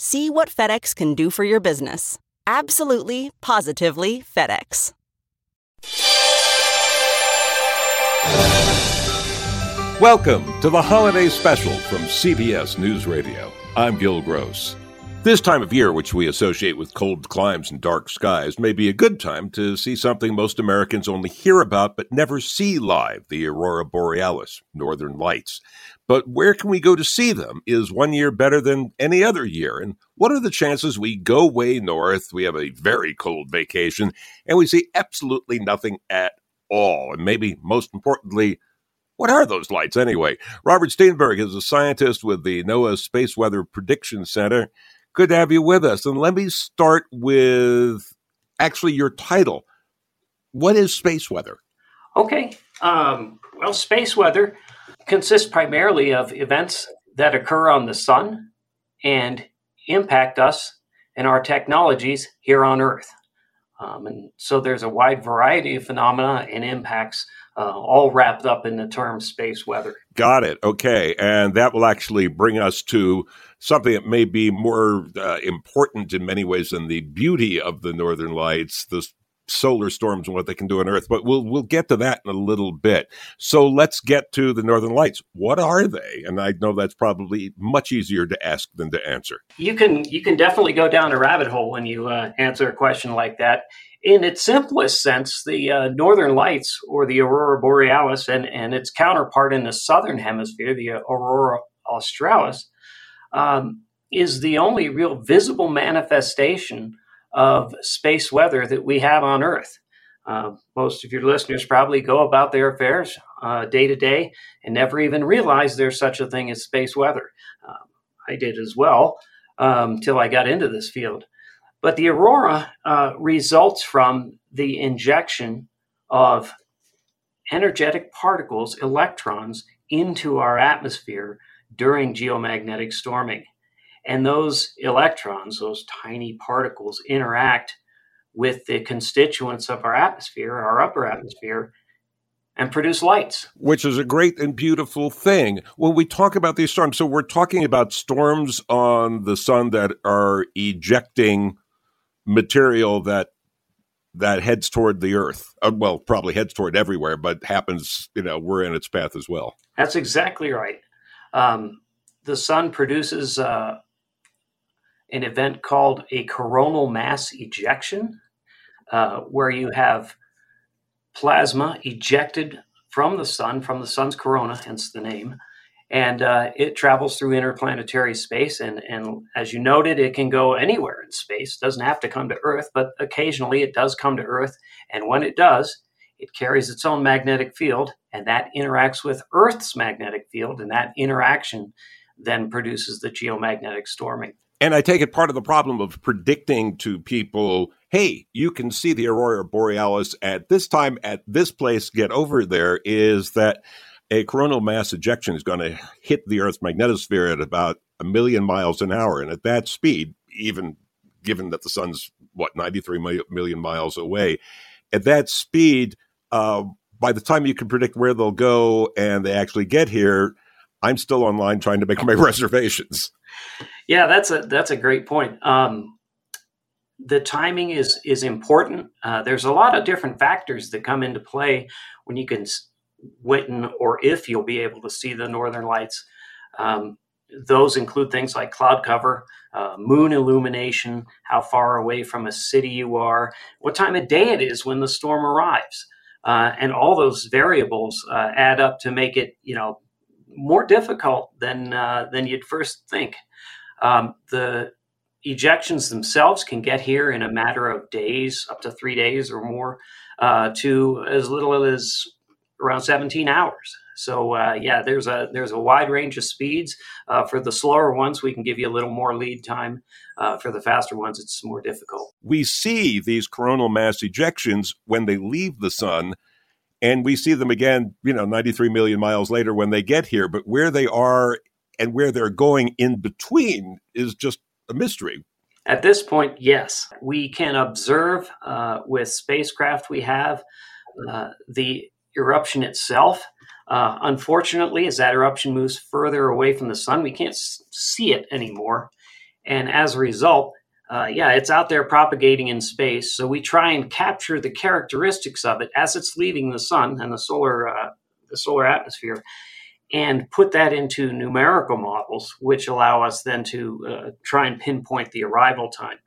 See what FedEx can do for your business. Absolutely, positively FedEx. Welcome to the holiday special from CBS News Radio. I'm Gil Gross. This time of year, which we associate with cold climes and dark skies, may be a good time to see something most Americans only hear about but never see live the Aurora Borealis, Northern Lights. But where can we go to see them? Is one year better than any other year? And what are the chances we go way north, we have a very cold vacation, and we see absolutely nothing at all? And maybe most importantly, what are those lights anyway? Robert Steenburgh is a scientist with the NOAA Space Weather Prediction Center. Good to have you with us. And let me start with actually your title. What is space weather? Okay. Um, well, space weather consists primarily of events that occur on the sun and impact us and our technologies here on Earth. Um, and so there's a wide variety of phenomena and impacts uh, all wrapped up in the term space weather. Got it. Okay. And that will actually bring us to something that may be more uh, important in many ways than the beauty of the northern lights, the solar storms and what they can do on Earth. But we'll we'll get to that in a little bit. So let's get to the northern lights. What are they? And I know that's probably much easier to ask than to answer. You can you can definitely go down a rabbit hole when you uh, answer a question like that in its simplest sense, the uh, northern lights or the aurora borealis and, and its counterpart in the southern hemisphere, the aurora australis, um, is the only real visible manifestation of space weather that we have on Earth. Uh, most of your listeners probably go about their affairs uh, day to day and never even realize there's such a thing as space weather. Um, I did as well until um, I got into this field. But the aurora uh, results from the injection of energetic particles, electrons, into our atmosphere during geomagnetic storming. And those electrons, those tiny particles, interact with the constituents of our atmosphere, our upper atmosphere, and produce lights. Which is a great and beautiful thing. When we talk about these storms, so we're talking about storms on the sun that are ejecting material that that heads toward the earth uh, well probably heads toward everywhere but happens you know we're in its path as well that's exactly right um, the sun produces uh, an event called a coronal mass ejection uh, where you have plasma ejected from the sun from the sun's corona hence the name and uh, it travels through interplanetary space. And, and as you noted, it can go anywhere in space. It doesn't have to come to Earth, but occasionally it does come to Earth. And when it does, it carries its own magnetic field, and that interacts with Earth's magnetic field, and that interaction then produces the geomagnetic storming. And I take it part of the problem of predicting to people, hey, you can see the aurora borealis at this time at this place, get over there, is that a coronal mass ejection is going to hit the Earth's magnetosphere at about a million miles an hour. And at that speed, even given that the sun's, what, 93 million miles away, at that speed, uh, by the time you can predict where they'll go and they actually get here, I'm still online trying to make my reservations. Yeah, that's a that's a great point. Um, the timing is is important. Uh, there's a lot of different factors that come into play when you can when or if you'll be able to see the northern lights. Um, those include things like cloud cover, uh, moon illumination, how far away from a city you are, what time of day it is when the storm arrives, uh, and all those variables uh, add up to make it, you know, more difficult than uh, than you'd first think. Um, the ejections themselves can get here in a matter of days, up to three days or more, uh, to as little as around 17 hours. So uh, yeah, there's a there's a wide range of speeds. Uh, for the slower ones, we can give you a little more lead time. Uh, for the faster ones, it's more difficult. We see these coronal mass ejections when they leave the sun, and we see them again, you know, 93 million miles later when they get here. But where they are and where they're going in between is just a mystery. At this point, yes, we can observe uh, with spacecraft we have uh, the eruption itself. Uh, unfortunately, as that eruption moves further away from the sun, we can't s- see it anymore. And as a result, uh, yeah, it's out there propagating in space. So we try and capture the characteristics of it as it's leaving the sun and the solar uh, the solar atmosphere, and put that into numerical models, which allow us then to uh, try and pinpoint the arrival time.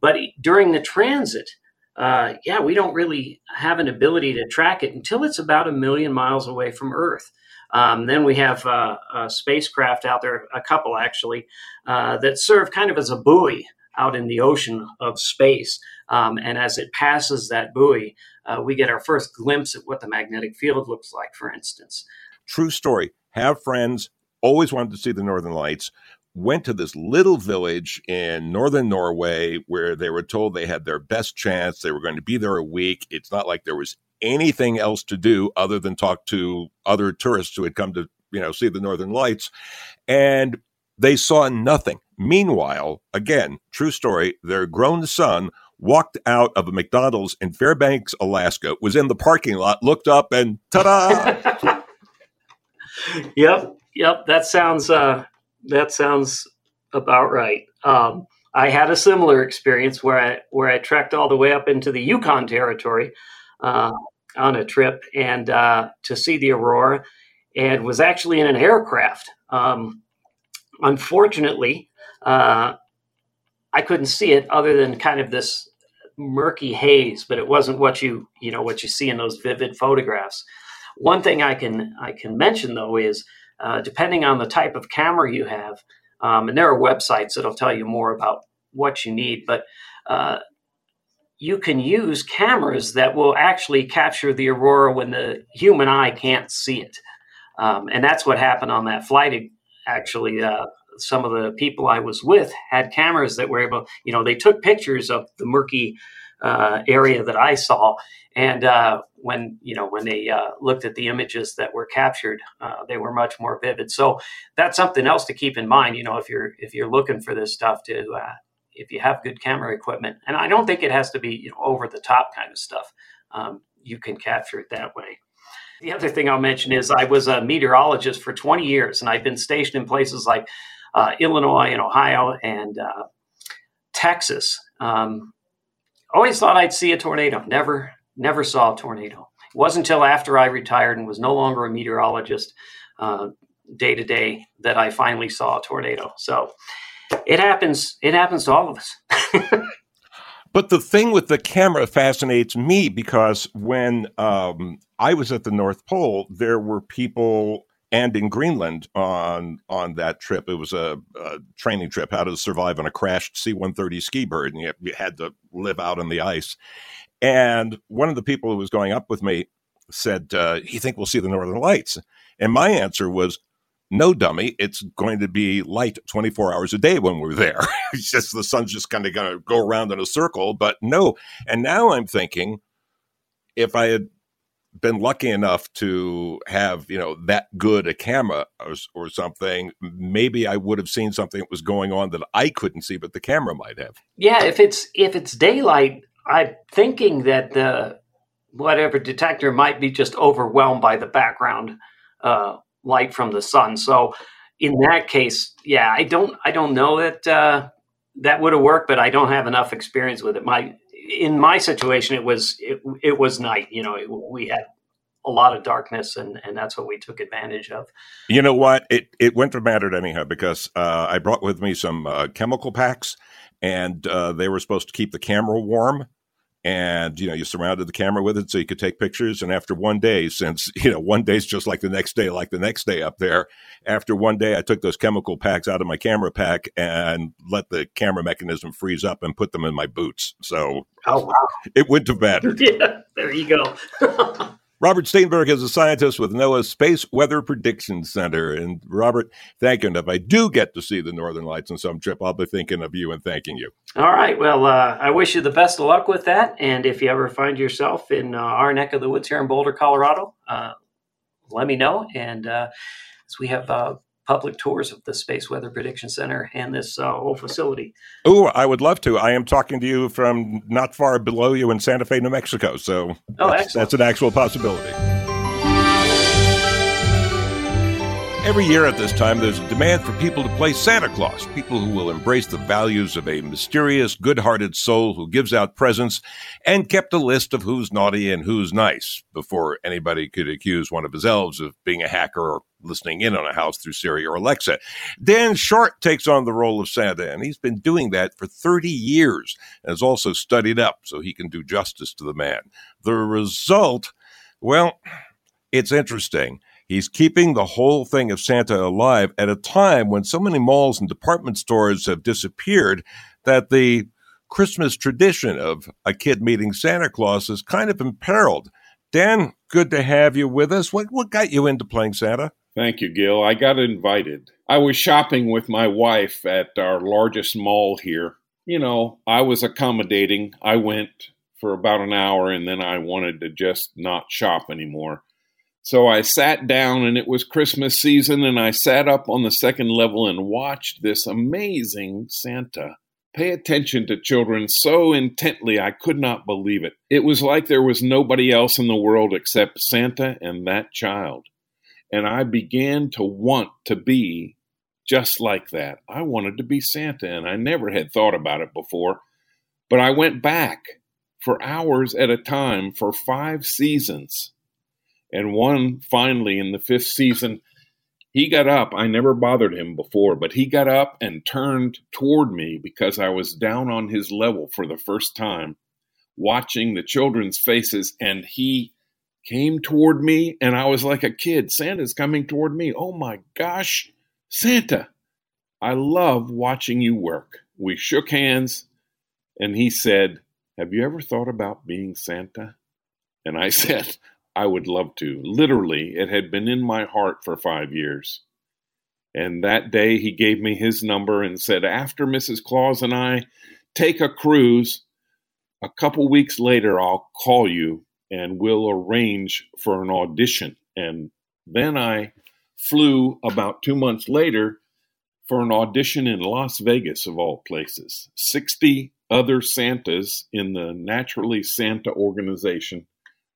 But during the transit, uh, yeah, we don't really have an ability to track it until it's about a million miles away from Earth. Um, then we have uh, spacecraft out there, a couple actually, uh, that serve kind of as a buoy out in the ocean of space. Um, and as it passes that buoy, uh, we get our first glimpse at what the magnetic field looks like, for instance. True story. Have friends, always wanted to see the Northern Lights went to this little village in northern Norway where they were told they had their best chance. They were going to be there a week. It's not like there was anything else to do other than talk to other tourists who had come to, you know, see the northern lights. And they saw nothing. Meanwhile, again, true story, their grown son walked out of a McDonald's in Fairbanks, Alaska, was in the parking lot, looked up, and ta da! yep, yep. That sounds uh, that sounds about right. Um, I had a similar experience where I where I trekked all the way up into the Yukon territory uh, on a trip and uh, to see the aurora, and was actually in an aircraft. Um, unfortunately, uh, I couldn't see it other than kind of this murky haze, but it wasn't what you you know what you see in those vivid photographs. One thing I can I can mention though is uh, depending on the type of camera you have. Um, and there are websites that'll tell you more about what you need, but uh, you can use cameras that will actually capture the aurora when the human eye can't see it. Um, and that's what happened on that flight. Actually, uh, some of the people I was with had cameras that were able, you know, they took pictures of the murky uh, area that I saw, and uh, when you know when they uh, looked at the images that were captured, uh, they were much more vivid. So that's something else to keep in mind. You know, if you're if you're looking for this stuff to uh, if you have good camera equipment, and I don't think it has to be you know over the top kind of stuff. Um, you can capture it that way. The other thing I'll mention is I was a meteorologist for 20 years, and I've been stationed in places like uh, Illinois and Ohio and Texas. Um, always thought I'd see a tornado. Never, never saw a tornado. It wasn't until after I retired and was no longer a meteorologist day to day that I finally saw a tornado. So it happens. It happens to all of us. but the thing with the camera fascinates me because when um, I was at the North Pole, there were people and in Greenland on on that trip. It was a, a, training trip, how to survive on a crashed C-130 ski bird, and you, you had to live out on the ice. And one of the people who was going up with me said, uh, "You think we'll see the northern lights?" And my answer was, "No, dummy. It's going to be light 24 hours a day when we're there. it's just the sun's just kind of going to go around in a circle." But no. And now I'm thinking, if I had been lucky enough to have you know that good a camera or, or, something maybe i would have seen something that was going on that i couldn't see but the camera might have yeah if it's if it's daylight i'm thinking that the whatever detector might be just overwhelmed by the background uh, light from the sun. So in that case, yeah, I don't I don't know that uh, that would have worked, but I don't have enough experience with it. My in my situation, it was it, it was night. You know, it, we had a lot of darkness, and and that's what we took advantage of. You know what? It it went to mattered anyhow because uh, I brought with me some uh, chemical packs, and uh, they were supposed to keep the camera warm and you know you surrounded the camera with it so you could take pictures and after one day since you know one day's just like the next day like the next day up there after one day i took those chemical packs out of my camera pack and let the camera mechanism freeze up and put them in my boots so oh wow it went to bed yeah there you go Robert Steenburgh is a scientist with NOAA's Space Weather Prediction Center. And Robert, thank you. And if I do get to see the Northern Lights on some trip, I'll be thinking of you and thanking you. All right. Well, uh, I wish you the best of luck with that. And if you ever find yourself in uh, our neck of the woods here in Boulder, Colorado, uh, let me know. And uh, we have uh, public tours of the Space Weather Prediction Center and this uh, whole facility. Oh, I would love to. I am talking to you from not far below you in Santa Fe, New Mexico. So oh, that's, that's an actual possibility. Every year at this time, there's a demand for people to play Santa Claus, people who will embrace the values of a mysterious, good hearted soul who gives out presents and kept a list of who's naughty and who's nice before anybody could accuse one of his elves of being a hacker or listening in on a house through Siri or Alexa. Dan Short takes on the role of Santa, and he's been doing that for 30 years and has also studied up so he can do justice to the man. The result, well, it's interesting. He's keeping the whole thing of Santa alive at a time when so many malls and department stores have disappeared that the Christmas tradition of a kid meeting Santa Claus is kind of imperiled. Dan, good to have you with us. What what got you into playing Santa? Thank you, Gil. I got invited. I was shopping with my wife at our largest mall here. You know, I was accommodating. I went for about an hour and then I wanted to just not shop anymore. So I sat down, and it was Christmas season, and I sat up on the second level and watched this amazing Santa pay attention to children so intently I could not believe it. It was like there was nobody else in the world except Santa and that child. And I began to want to be just like that. I wanted to be Santa, and I never had thought about it before. But I went back for hours at a time for five seasons and one finally in the fifth season, he got up. I never bothered him before, but he got up and turned toward me because I was down on his level for the first time, watching the children's faces. And he came toward me, and I was like a kid. Santa's coming toward me. Oh my gosh, Santa, I love watching you work. We shook hands, and he said, Have you ever thought about being Santa? And I said, I would love to. Literally, it had been in my heart for five years. And that day he gave me his number and said, After Mrs. Claus and I take a cruise, a couple weeks later I'll call you and we'll arrange for an audition. And then I flew about two months later for an audition in Las Vegas, of all places. 60 other Santas in the Naturally Santa organization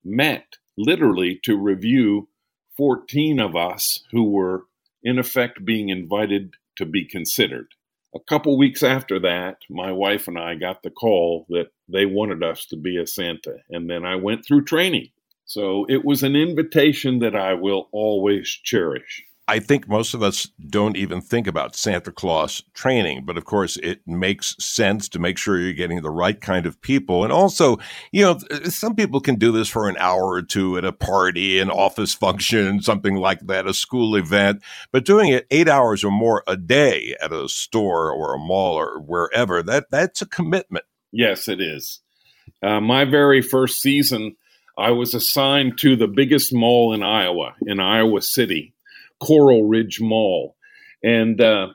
met literally to review 14 of us who were, in effect, being invited to be considered. A couple weeks after that, my wife and I got the call that they wanted us to be a Santa, and then I went through training. So it was an invitation that I will always cherish. I think most of us don't even think about Santa Claus training, but of course it makes sense to make sure you're getting the right kind of people. And also, you know, some people can do this for an hour or two at a party, an office function, something like that, a school event, but doing it eight hours or more a day at a store or a mall or wherever, that that's a commitment. Yes, it is. Uh, my very first season, I was assigned to the biggest mall in Iowa, in Iowa City Coral Ridge Mall. And uh,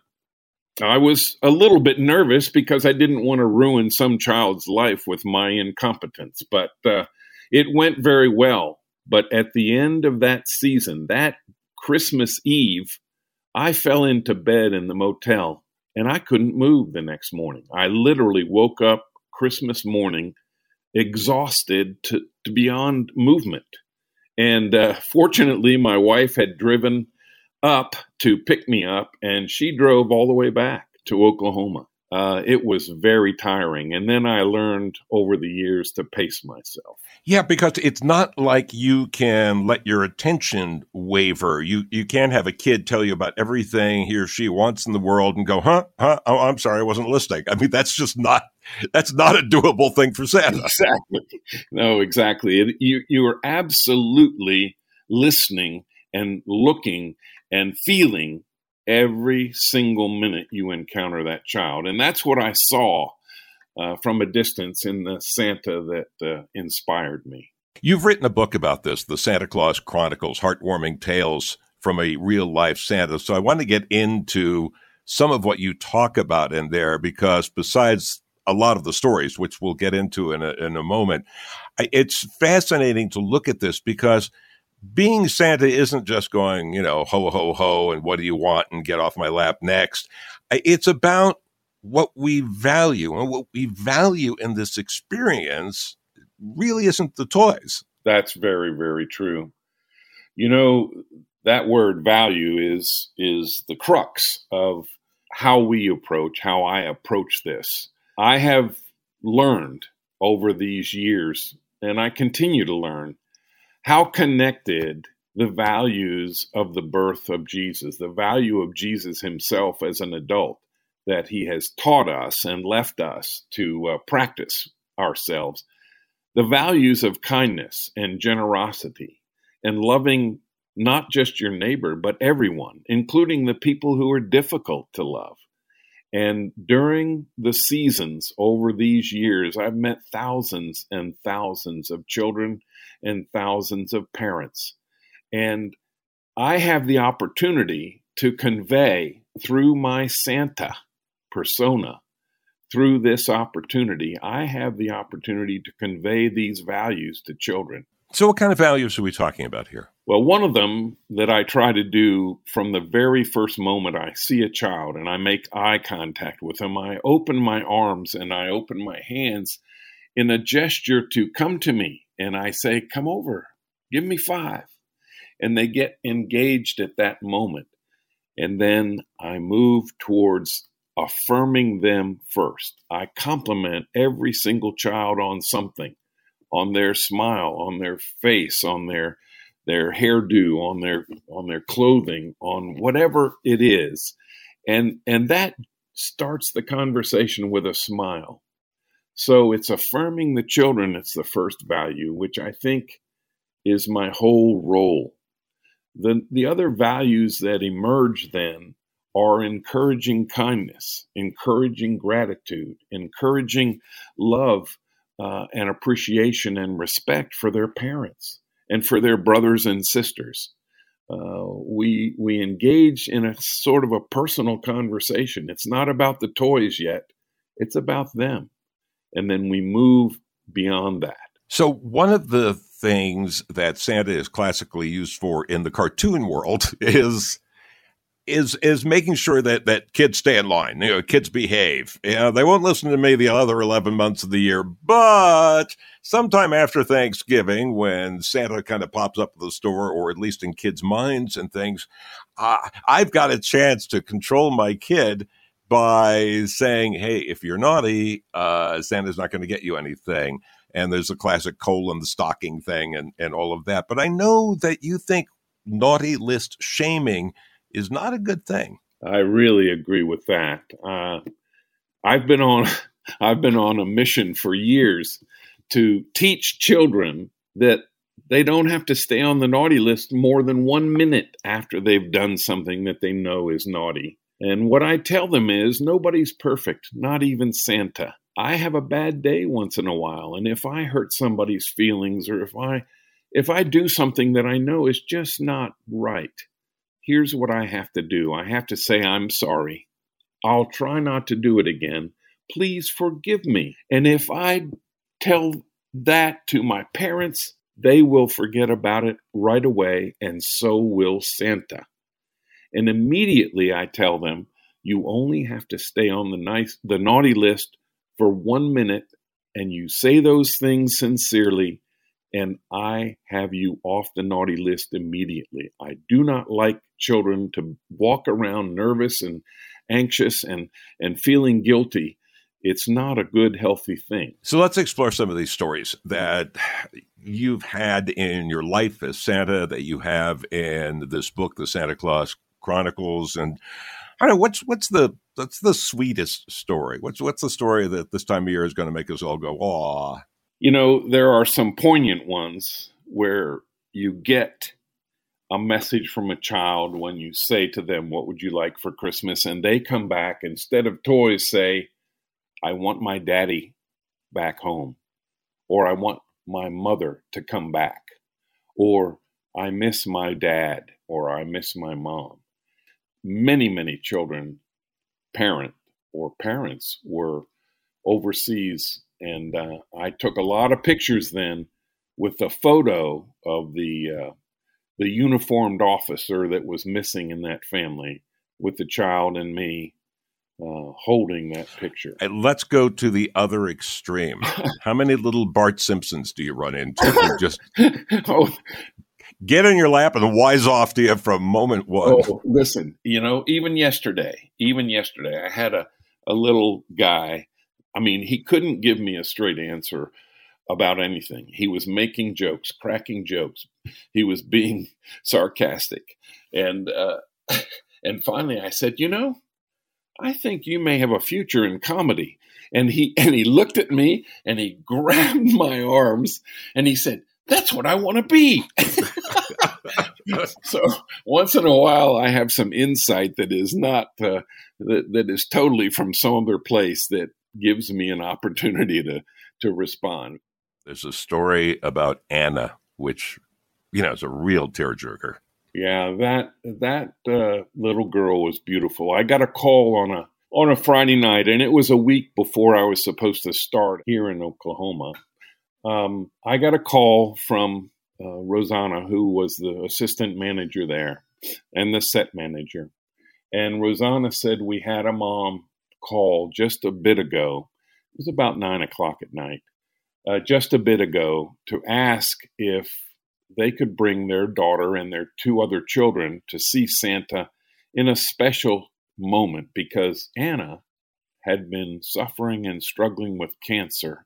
I was a little bit nervous because I didn't want to ruin some child's life with my incompetence, but uh, it went very well. But at the end of that season, that Christmas Eve, I fell into bed in the motel and I couldn't move the next morning. I literally woke up Christmas morning exhausted to, to beyond movement. And uh, fortunately, my wife had driven up to pick me up, and she drove all the way back to Oklahoma. Uh, it was very tiring. And then I learned over the years to pace myself. Yeah, because it's not like you can let your attention waver. You you can't have a kid tell you about everything he or she wants in the world and go, huh, huh? Oh, I'm sorry, I wasn't listening. I mean, that's just not that's not a doable thing for Santa. Exactly. No, exactly. It, you you are absolutely listening and looking and feeling every single minute you encounter that child. And that's what I saw uh, from a distance in the Santa that uh, inspired me. You've written a book about this, The Santa Claus Chronicles Heartwarming Tales from a Real Life Santa. So I want to get into some of what you talk about in there because besides a lot of the stories, which we'll get into in a, in a moment, it's fascinating to look at this because – being Santa isn't just going, you know, ho, ho, ho, and what do you want and get off my lap next. It's about what we value. And what we value in this experience really isn't the toys. That's very, very true. You know, that word value is is the crux of how we approach, how I approach this. I have learned over these years, and I continue to learn how connected the values of the birth of Jesus, the value of Jesus himself as an adult that he has taught us and left us to uh, practice ourselves, the values of kindness and generosity and loving not just your neighbor, but everyone, including the people who are difficult to love. And during the seasons over these years, I've met thousands and thousands of children and thousands of parents. And I have the opportunity to convey through my Santa persona, through this opportunity, I have the opportunity to convey these values to children. So, what kind of values are we talking about here? Well, one of them that I try to do from the very first moment I see a child and I make eye contact with them, I open my arms and I open my hands in a gesture to come to me and I say, Come over, give me five. And they get engaged at that moment. And then I move towards affirming them first. I compliment every single child on something, on their smile, on their face, on their their hairdo, on their on their clothing, on whatever it is. And and that starts the conversation with a smile. So it's affirming the children, it's the first value, which I think is my whole role. The, the other values that emerge then are encouraging kindness, encouraging gratitude, encouraging love uh, and appreciation and respect for their parents and for their brothers and sisters. Uh, we we engage in a sort of a personal conversation. It's not about the toys yet; it's about them and then we move beyond that. So, one of the things that Santa is classically used for in the cartoon world is is is making sure that that kids stay in line. You know, kids behave. You know, they won't listen to me the other eleven months of the year, but sometime after Thanksgiving, when Santa kind of pops up at the store, or at least in kids' minds and things, uh, I've got a chance to control my kid by saying, "Hey, if you're naughty, uh, Santa's not going to get you anything." And there's a classic coal in the stocking thing, and and all of that. But I know that you think naughty list shaming is not a good thing. I really agree with that. Uh, I've been on I've been on a mission for years to teach children that they don't have to stay on the naughty list more than one minute after they've done something that they know is naughty. And what I tell them is nobody's perfect, not even Santa. I have a bad day once in a while, and if I hurt somebody's feelings or if I if I do something that I know is just not right, here's what I have to do. I have to say I'm sorry. I'll try not to do it again. Please forgive me. And if I tell that to my parents, they will forget about it right away, and so will Santa. And immediately I tell them, you only have to stay on the nice, the naughty list for one minute and you say those things sincerely, and I have you off the naughty list immediately. I do not like children to walk around nervous and anxious and, and feeling guilty. It's not a good, healthy thing. So let's explore some of these stories that you've had in your life as Santa, that you have in this book, The Santa Claus Chronicles, and I don't know what's what's the that's the sweetest story. What's what's the story that this time of year is going to make us all go, "Aw"? You know, there are some poignant ones where you get a message from a child when you say to them, "What would you like for Christmas?" and they come back instead of toys say, "I want my daddy back home," or "I want my mother to come back," or "I miss my dad," or "I miss my mom." Many, many children parent or parents were overseas, and uh, I took a lot of pictures then with the photo of the uh, the uniformed officer that was missing in that family, with the child and me uh, holding that picture. And let's go to the other extreme. How many little Bart Simpsons do you run into? just oh, get in your lap and wise off to you from a moment one. Oh, listen, you know, even yesterday, even yesterday, I had a, a little guy. I mean, he couldn't give me a straight answer about anything. He was making jokes, cracking jokes. He was being sarcastic. And, uh, and finally I said, you know, I think you may have a future in comedy. And he, and he looked at me and he grabbed my arms and he said, that's what I want to be. so once in a while, I have some insight that is not uh, that, that is totally from some other place that gives me an opportunity to to respond. There's a story about Anna, which you know is a real tearjerker. Yeah, that that uh, little girl was beautiful. I got a call on a on a Friday night, and it was a week before I was supposed to start here in Oklahoma. Um, I got a call from uh, Rosanna, who was the assistant manager there and the set manager. And Rosanna said we had a mom call just a bit ago. It was about nine o'clock at night, uh, just a bit ago, to ask if they could bring their daughter and their two other children to see Santa in a special moment because Anna had been suffering and struggling with cancer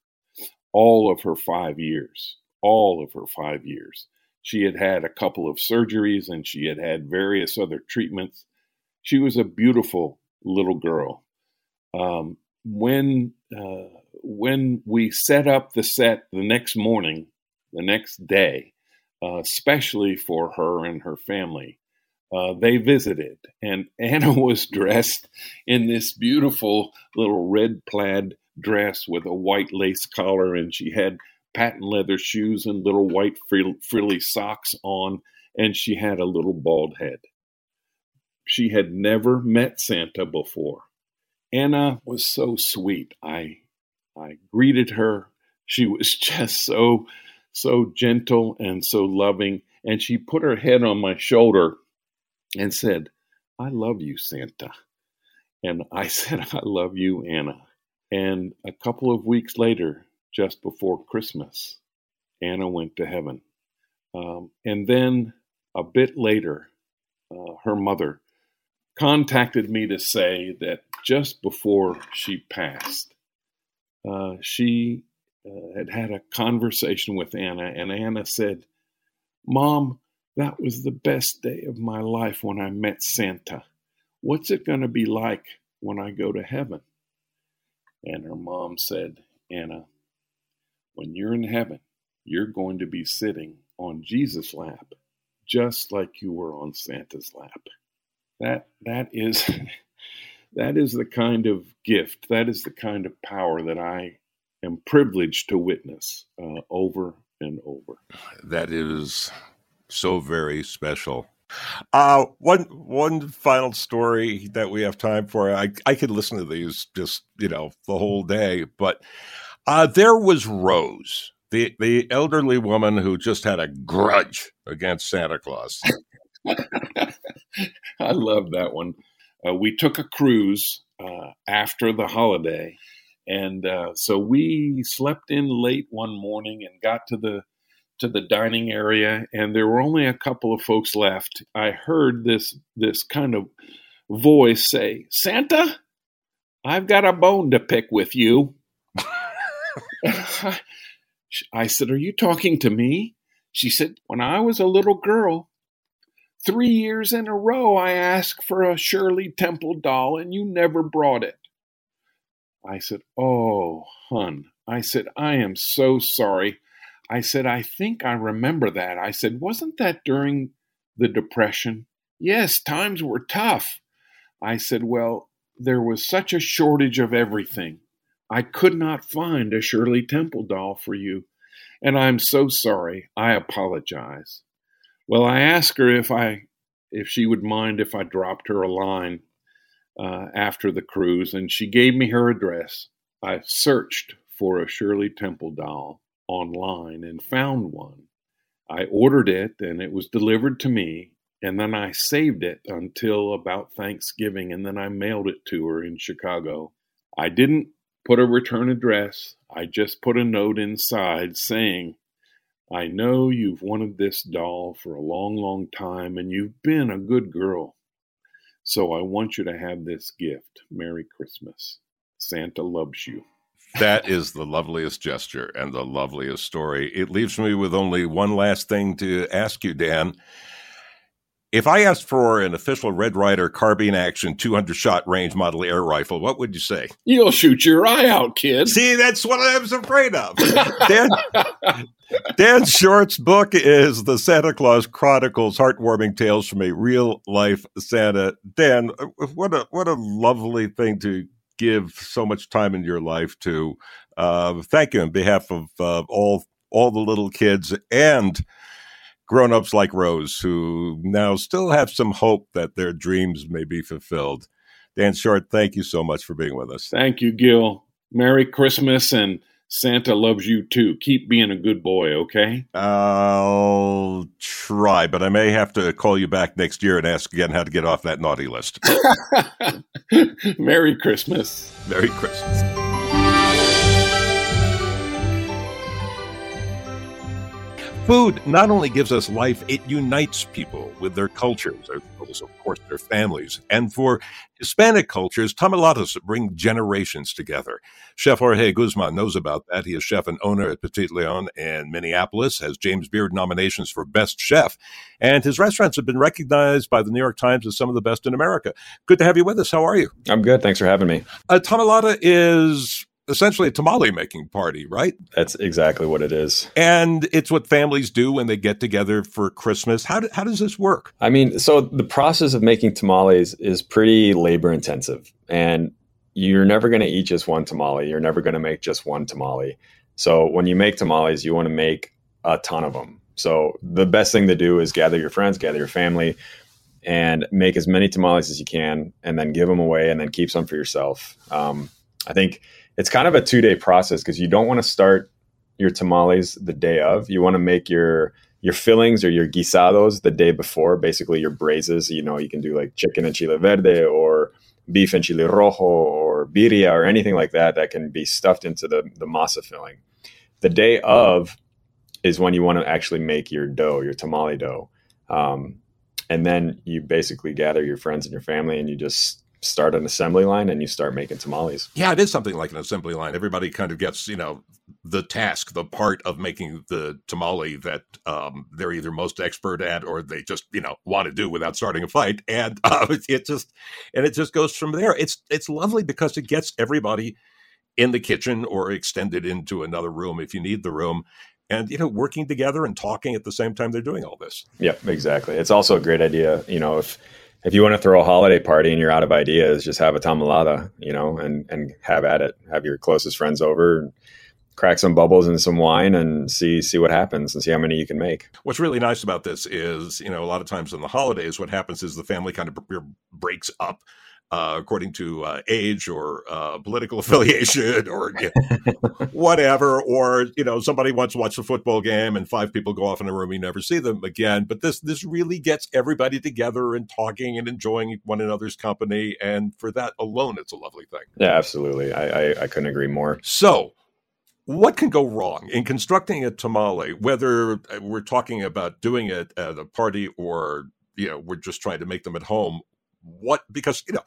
all of her five years all of her five years. She had had a couple of surgeries and she had had various other treatments. She was a beautiful little girl. Um, when uh, when we set up the set the next morning, the next day, uh, especially for her and her family, uh, they visited, and Anna was dressed in this beautiful little red plaid dress with a white lace collar, and she had patent leather shoes and little white frilly socks on, and she had a little bald head. She had never met Santa before. Anna was so sweet. I I greeted her. She was just so so gentle and so loving, and she put her head on my shoulder and said, "I love you, Santa." And I said, "I love you, Anna." And a couple of weeks later, just before Christmas. Anna went to heaven. Um, and then a bit later, uh, her mother contacted me to say that just before she passed, uh, she uh, had had a conversation with Anna, and Anna said, Mom, that was the best day of my life when I met Santa. What's it going to be like when I go to heaven? And her mom said, Anna, when you're in heaven, you're going to be sitting on Jesus' lap, just like you were on Santa's lap. That that is that is the kind of gift, that is the kind of power that I am privileged to witness uh, over and over. That is so very special. Uh, one one final story that we have time for. I I could listen to these just you know the whole day, but uh, there was Rose, the the elderly woman who just had a grudge against Santa Claus. I love that one. Uh, we took a cruise uh, after the holiday, And uh, so we slept in late one morning and got to the to the dining area, and there were only a couple of folks left. I heard this this kind of voice say, "Santa, I've got a bone to pick with you." I said, "Are you talking to me?" She said, "When I was a little girl, three years in a row, I asked for a Shirley Temple doll, and you never brought it." I said, "Oh, hun," I said, "I am so sorry." I said, I think I remember that. I said, wasn't that during the Depression? Yes, times were tough. I said, well, there was such a shortage of everything. I could not find a Shirley Temple doll for you, and I'm so sorry. I apologize. Well, I asked her if I if she would mind if I dropped her a line uh, after the cruise, and she gave me her address. I searched for a Shirley Temple doll online and found one. I ordered it and it was delivered to me, and then I saved it until about Thanksgiving, and then I mailed it to her in Chicago. I didn't put a return address, I just put a note inside saying, I know you've wanted this doll for a long, long time, and you've been a good girl. So I want you to have this gift. Merry Christmas. Santa loves you. That is the loveliest gesture and the loveliest story. It leaves me with only one last thing to ask you, Dan. If I asked for an official Red Ryder carbine action 200 shot range model air rifle, what would you say? You'll shoot your eye out, kid. See, that's what I was afraid of. Dan, Dan Short's book is The Santa Claus Chronicles Heartwarming Tales from a Real Life Santa. Dan, what a what a lovely thing to give so much time in your life to. Uh, thank you on behalf of uh, all all the little kids and grown-ups like Rose who now still have some hope that their dreams may be fulfilled. Dan Short, thank you so much for being with us. Thank you, Gil. Merry Christmas and Santa loves you too. Keep being a good boy, okay? I'll try, but I may have to call you back next year and ask again how to get off that naughty list. Merry Christmas. Merry Christmas. Food not only gives us life, it unites people with their cultures, as of course, their families. And for Hispanic cultures, tamaladas bring generations together. Chef Jorge Guzman knows about that. He is chef and owner at Petite León in Minneapolis, has James Beard nominations for Best Chef, and his restaurants have been recognized by the New York Times as some of the best in America. Good to have you with us. How are you? I'm good. Thanks for having me. A tamalada is essentially a tamale making party, right? That's exactly what it is. And it's what families do when they get together for Christmas. How, do, how does this work? I mean, so the process of making tamales is pretty labor intensive. And you're never going to eat just one tamale. You're never going to make just one tamale. So when you make tamales, you want to make a ton of them. So the best thing to do is gather your friends, gather your family, and make as many tamales as you can, and then give them away, and then keep some for yourself. Um, I think it's kind of a two day process because you don't want to start your tamales the day of. You want to make your your fillings or your guisados the day before, basically your braises. You know, you can do like chicken and chile verde or beef and chile rojo or birria or anything like that that can be stuffed into the, the masa filling. The day of is when you want to actually make your dough, your tamale dough. Um, and then you basically gather your friends and your family and you just start an assembly line and you start making tamales. Yeah, it is something like an assembly line. Everybody kind of gets, you know, the task, the part of making the tamale that um, they're either most expert at or they just, you know, want to do without starting a fight. And uh, it just, and it just goes from there. It's, it's lovely because it gets everybody in the kitchen or extended into another room if you need the room and you know working together and talking at the same time they're doing all this yep exactly it's also a great idea you know if if you want to throw a holiday party and you're out of ideas, just have a tamalada, you know, and and have at it. Have your closest friends over, crack some bubbles and some wine, and see see what happens, and see how many you can make. What's really nice about this is, you know, a lot of times in the holidays, what happens is the family kind of breaks up. Uh, according to uh, age or uh, political affiliation or you know, whatever. Or you know, somebody wants to watch a football game and five people go off in a room, you never see them again. But this this really gets everybody together and talking and enjoying one another's company, and for that alone, it's a lovely thing. Yeah, absolutely. I, I, I couldn't agree more. So what can go wrong in constructing a tamale, whether we're talking about doing it at a party or you know we're just trying to make them at home? What because you know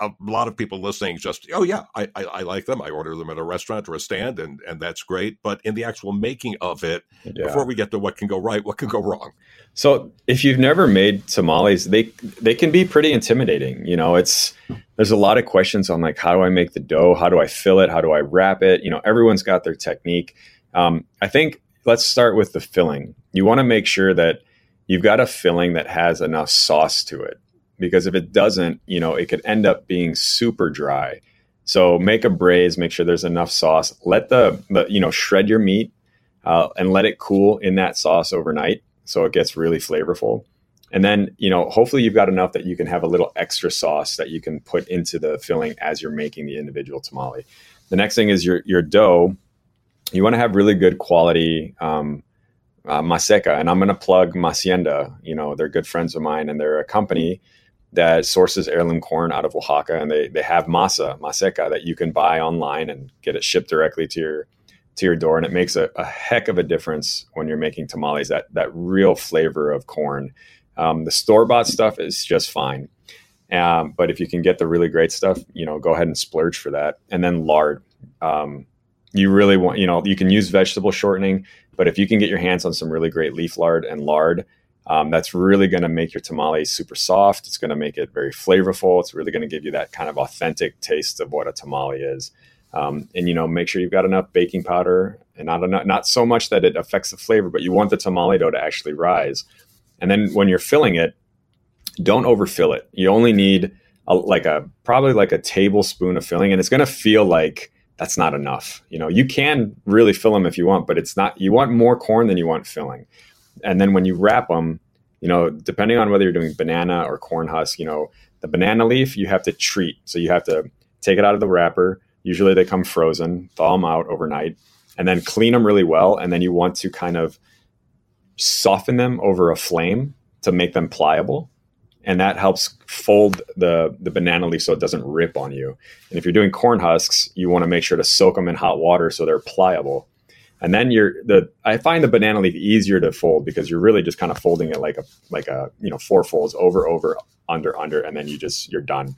a lot of people listening just oh yeah I, I, I like them. I order them at a restaurant or a stand and and that's great. But in the actual making of it yeah. before we get to what can go right what can go wrong. So if you've never made tamales they they can be pretty intimidating you know? It's there's a lot of questions on like how do i make the dough? How do i fill it? How do i wrap it? You know everyone's got their technique. Um, i think let's start with the filling. You want to make sure that you've got a filling that has enough sauce to it because if it doesn't, you know, it could end up being super dry. So make a braise, make sure there's enough sauce. Let the, you know, shred your meat uh, and let it cool in that sauce overnight so it gets really flavorful. And then, you know, hopefully you've got enough that you can have a little extra sauce that you can put into the filling as you're making the individual tamale. The next thing is your your dough. You want to have really good quality um, uh, maseca, and I'm going to plug Masienda. You know, they're good friends of mine, and they're a company that sources heirloom corn out of Oaxaca, and they they have masa maseca that you can buy online and get it shipped directly to your to your door, and it makes a, a heck of a difference when you're making tamales. That that real flavor of corn. Um, the store bought stuff is just fine, um, but if you can get the really great stuff, you know, go ahead and splurge for that. And then lard. Um, you really want, you know, you can use vegetable shortening, but if you can get your hands on some really great leaf lard and lard, um, that's really going to make your tamale super soft. It's going to make it very flavorful. It's really going to give you that kind of authentic taste of what a tamale is. Um, and you know, make sure you've got enough baking powder, and not enough, not so much that it affects the flavor, but you want the tamale dough to actually rise. And then when you're filling it, don't overfill it. You only need a, like a probably like a tablespoon of filling, and it's going to feel like that's not enough. You know, you can really fill them if you want, but it's not. You want more corn than you want filling and then when you wrap them, you know, depending on whether you're doing banana or corn husk, you know, the banana leaf you have to treat. So you have to take it out of the wrapper. Usually they come frozen, thaw them out overnight, and then clean them really well. And then you want to kind of soften them over a flame to make them pliable. And that helps fold the, the banana leaf so it doesn't rip on you. And if you're doing corn husks, you want to make sure to soak them in hot water so they're pliable and then you're the I find the banana leaf easier to fold because you're really just kind of folding it like a like a you know four folds over over under under and then you just you're done.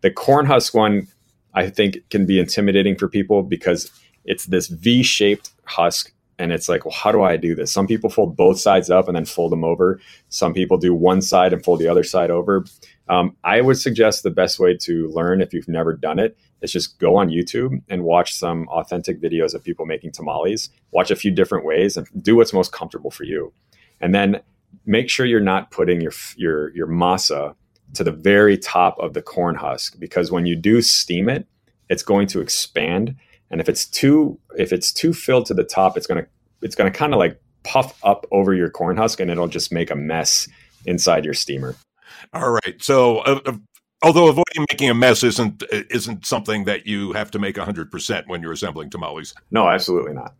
The corn husk one I think can be intimidating for people because it's this V-shaped husk and it's like well how do I do this? Some people fold both sides up and then fold them over. Some people do one side and fold the other side over. Um, I would suggest the best way to learn if you've never done it is just go on YouTube and watch some authentic videos of people making tamales. Watch a few different ways and do what's most comfortable for you. And then make sure you're not putting your your your masa to the very top of the corn husk because when you do steam it, it's going to expand. And if it's too if it's too filled to the top, it's gonna it's gonna kind of like puff up over your corn husk and it'll just make a mess inside your steamer. All right. So, uh, uh, although avoiding making a mess isn't isn't something that you have to make 100% when you're assembling tamales. No, absolutely not.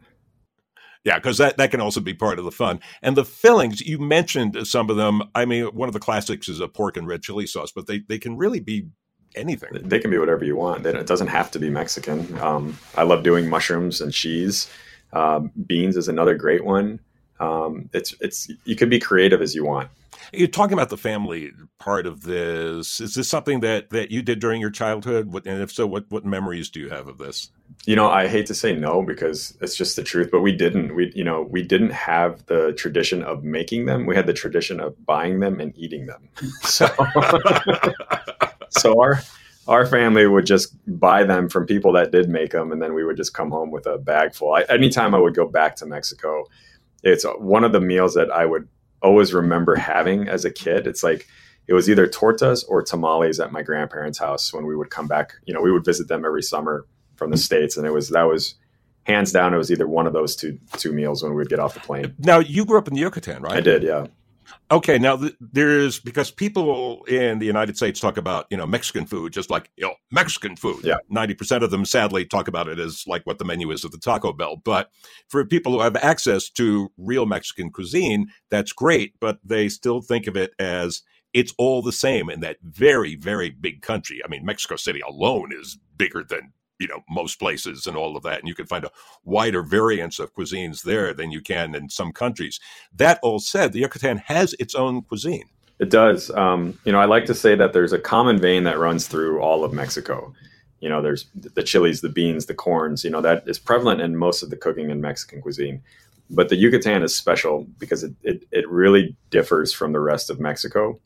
Yeah, because that, that can also be part of the fun. And the fillings, you mentioned some of them. I mean, one of the classics is a pork and red chili sauce, but they, they can really be anything. They can be whatever you want. It doesn't have to be Mexican. Um, I love doing mushrooms and cheese. Um, beans is another great one. Um, it's it's you could be creative as you want. You're talking about the family part of this. Is this something that, that you did during your childhood? What, and if so, what, what memories do you have of this? You know, I hate to say no because it's just the truth, but we didn't. We, you know, we didn't have the tradition of making them. We had the tradition of buying them and eating them. So, so our our family would just buy them from people that did make them, and then we would just come home with a bag full. I, anytime I would go back to Mexico, it's one of the meals that I would always remember having as a kid. It's like it was either tortas or tamales at my grandparents' house when we would come back. You know, we would visit them every summer from the mm-hmm. states, and it was that was hands down. It was either one of those two two meals when we would get off the plane. Now you grew up in the Yucatan, right? I did, yeah. Okay, now th- there's because people in the United States talk about you know Mexican food just like you know Mexican food. Yeah, ninety percent of them sadly talk about it as like what the menu is at the Taco Bell. But for people who have access to real Mexican cuisine, that's great. But they still think of it as it's all the same in that very very big country. I mean, Mexico City alone is bigger than you know most places and all of that and you can find a wider variance of cuisines there than you can in some countries. That all said the yucatan has its own cuisine. It does. Um, you know i like to say that there's a common vein that runs through all of mexico. You know there's the chilies the beans the corns you know that is prevalent in most of the cooking in mexican cuisine. But the yucatan is special because it, it, it really differs from the rest of mexico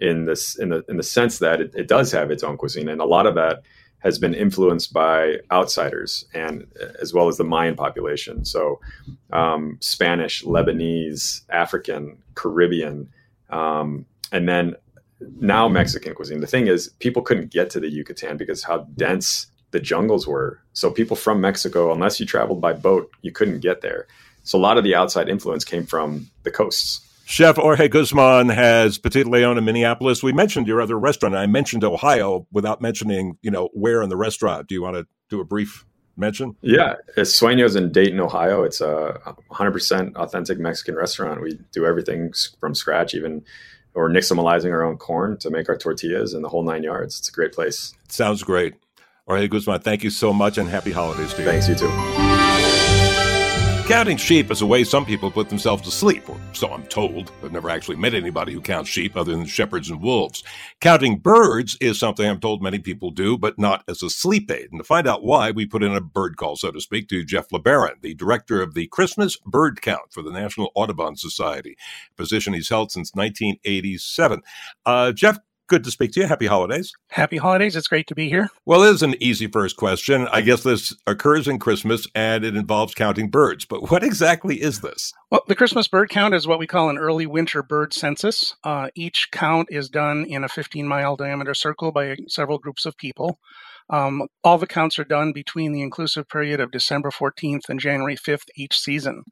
in this in the in the sense that it, it does have its own cuisine and a lot of that has been influenced by outsiders and as well as the Mayan population. So, um, Spanish, Lebanese, African, Caribbean, um, and then now Mexican cuisine. The thing is, people couldn't get to the Yucatan because how dense the jungles were. So, people from Mexico, unless you traveled by boat, you couldn't get there. So, a lot of the outside influence came from the coasts. Chef Jorge Guzman has Petite León in Minneapolis. We mentioned your other restaurant. I mentioned Ohio without mentioning, you know, where in the restaurant. Do you want to do a brief mention? Yeah, it's Sueños in Dayton, Ohio. It's a 100% authentic Mexican restaurant. We do everything from scratch, even or nixtamalizing our own corn to make our tortillas and the whole nine yards. It's a great place. Sounds great. Jorge Guzman, thank you so much and happy holidays to you. Thanks, you too. Counting sheep is a way some people put themselves to sleep, or so I'm told. I've never actually met anybody who counts sheep other than shepherds and wolves. Counting birds is something I'm told many people do, but not as a sleep aid. And to find out why, we put in a bird call, so to speak, to Geoff LeBaron, the director of the Christmas Bird Count for the National Audubon Society, a position he's held since 1987. Uh, Geoff, good to speak to you. Happy holidays. Happy holidays. It's great to be here. Well, it is an easy first question. I guess this occurs in Christmas and it involves counting birds. But what exactly is this? Well, the Christmas bird count is what we call an early winter bird census. Uh, each count is done in a 15 mile diameter circle by several groups of people. Um, all the counts are done between the inclusive period of December 14th and January 5th each season.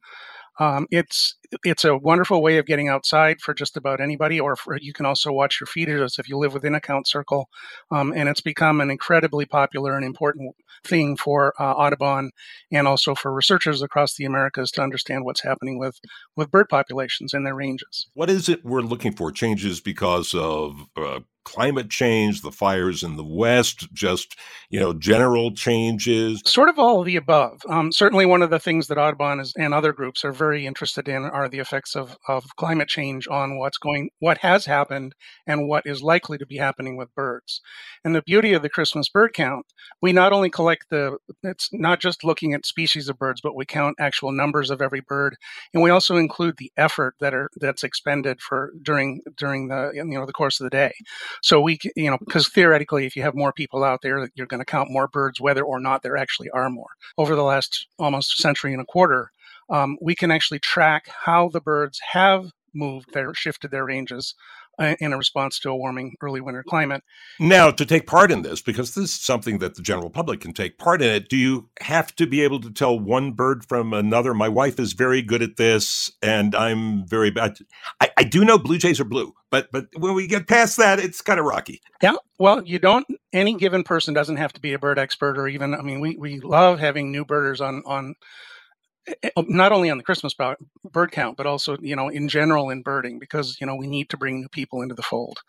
Um, it's it's a wonderful way of getting outside for just about anybody, or for, you can also watch your feeders if you live within a count circle. Um, and it's become an incredibly popular and important thing for uh, Audubon and also for researchers across the Americas to understand what's happening with with bird populations and their ranges. What is it we're looking for? Changes because of uh, climate change, the fires in the West, just, you know, general changes? Sort of all of the above. Um, certainly, one of the things that Audubon is, and other groups are very interested in are the effects of, of climate change on what's going, what has happened, and what is likely to be happening with birds. And the beauty of the Christmas bird count, we not only collect the, it's not just looking at species of birds, but we count actual numbers of every bird, and we also include the effort that are that's expended for during during the you know the course of the day. So we, you know, because theoretically, if you have more people out there, you're going to count more birds, whether or not there actually are more. Over the last almost century and a quarter, um, we can actually track how the birds have moved their shifted their ranges in a response to a warming early winter climate. Now, to take part in this, because this is something that the general public can take part in it, do you have to be able to tell one bird from another? My wife is very good at this, and I'm very bad. I, I do know blue jays are blue, but but when we get past that, it's kind of rocky. Yeah, well, you don't. Any given person doesn't have to be a bird expert, or even. I mean, we we love having new birders on on not only on the Christmas bird count, but also you know in general in birding because you know we need to bring new people into the fold.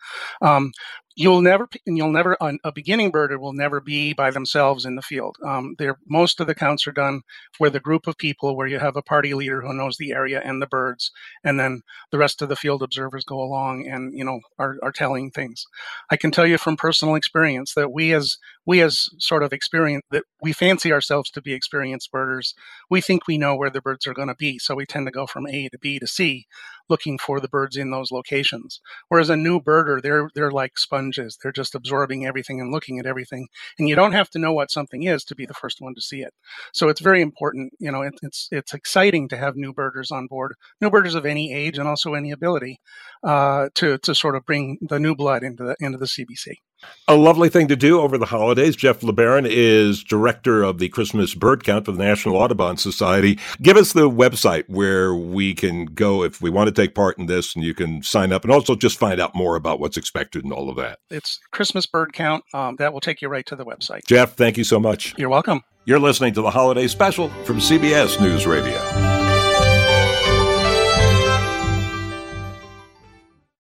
Um, you'll never you'll never a beginning birder will never be by themselves in the field. Um, most of the counts are done with a group of people where you have a party leader who knows the area and the birds, and then the rest of the field observers go along and you know are, are telling things. I can tell you from personal experience that we as we as sort of experience that we fancy ourselves to be experienced birders. We think we know where the birds are going to be, so we tend to go from A to B to C looking for the birds in those locations. Whereas a new birder, they're they're like sponges. They're just absorbing everything and looking at everything. And you don't have to know what something is to be the first one to see it. So it's very important. You know, it, it's it's exciting to have new birders on board, new birders of any age and also any ability uh, to to sort of bring the new blood into the into the CBC. A lovely thing to do over the holidays. Geoff LeBaron is director of the Christmas Bird Count for the National Audubon Society. Give us the website where we can go if we want to take part in this and you can sign up and also just find out more about what's expected and all of that. It's Christmas Bird Count. Um, that will take you right to the website. Geoff, thank you so much. You're welcome. You're listening to the Holiday Special from CBS News Radio.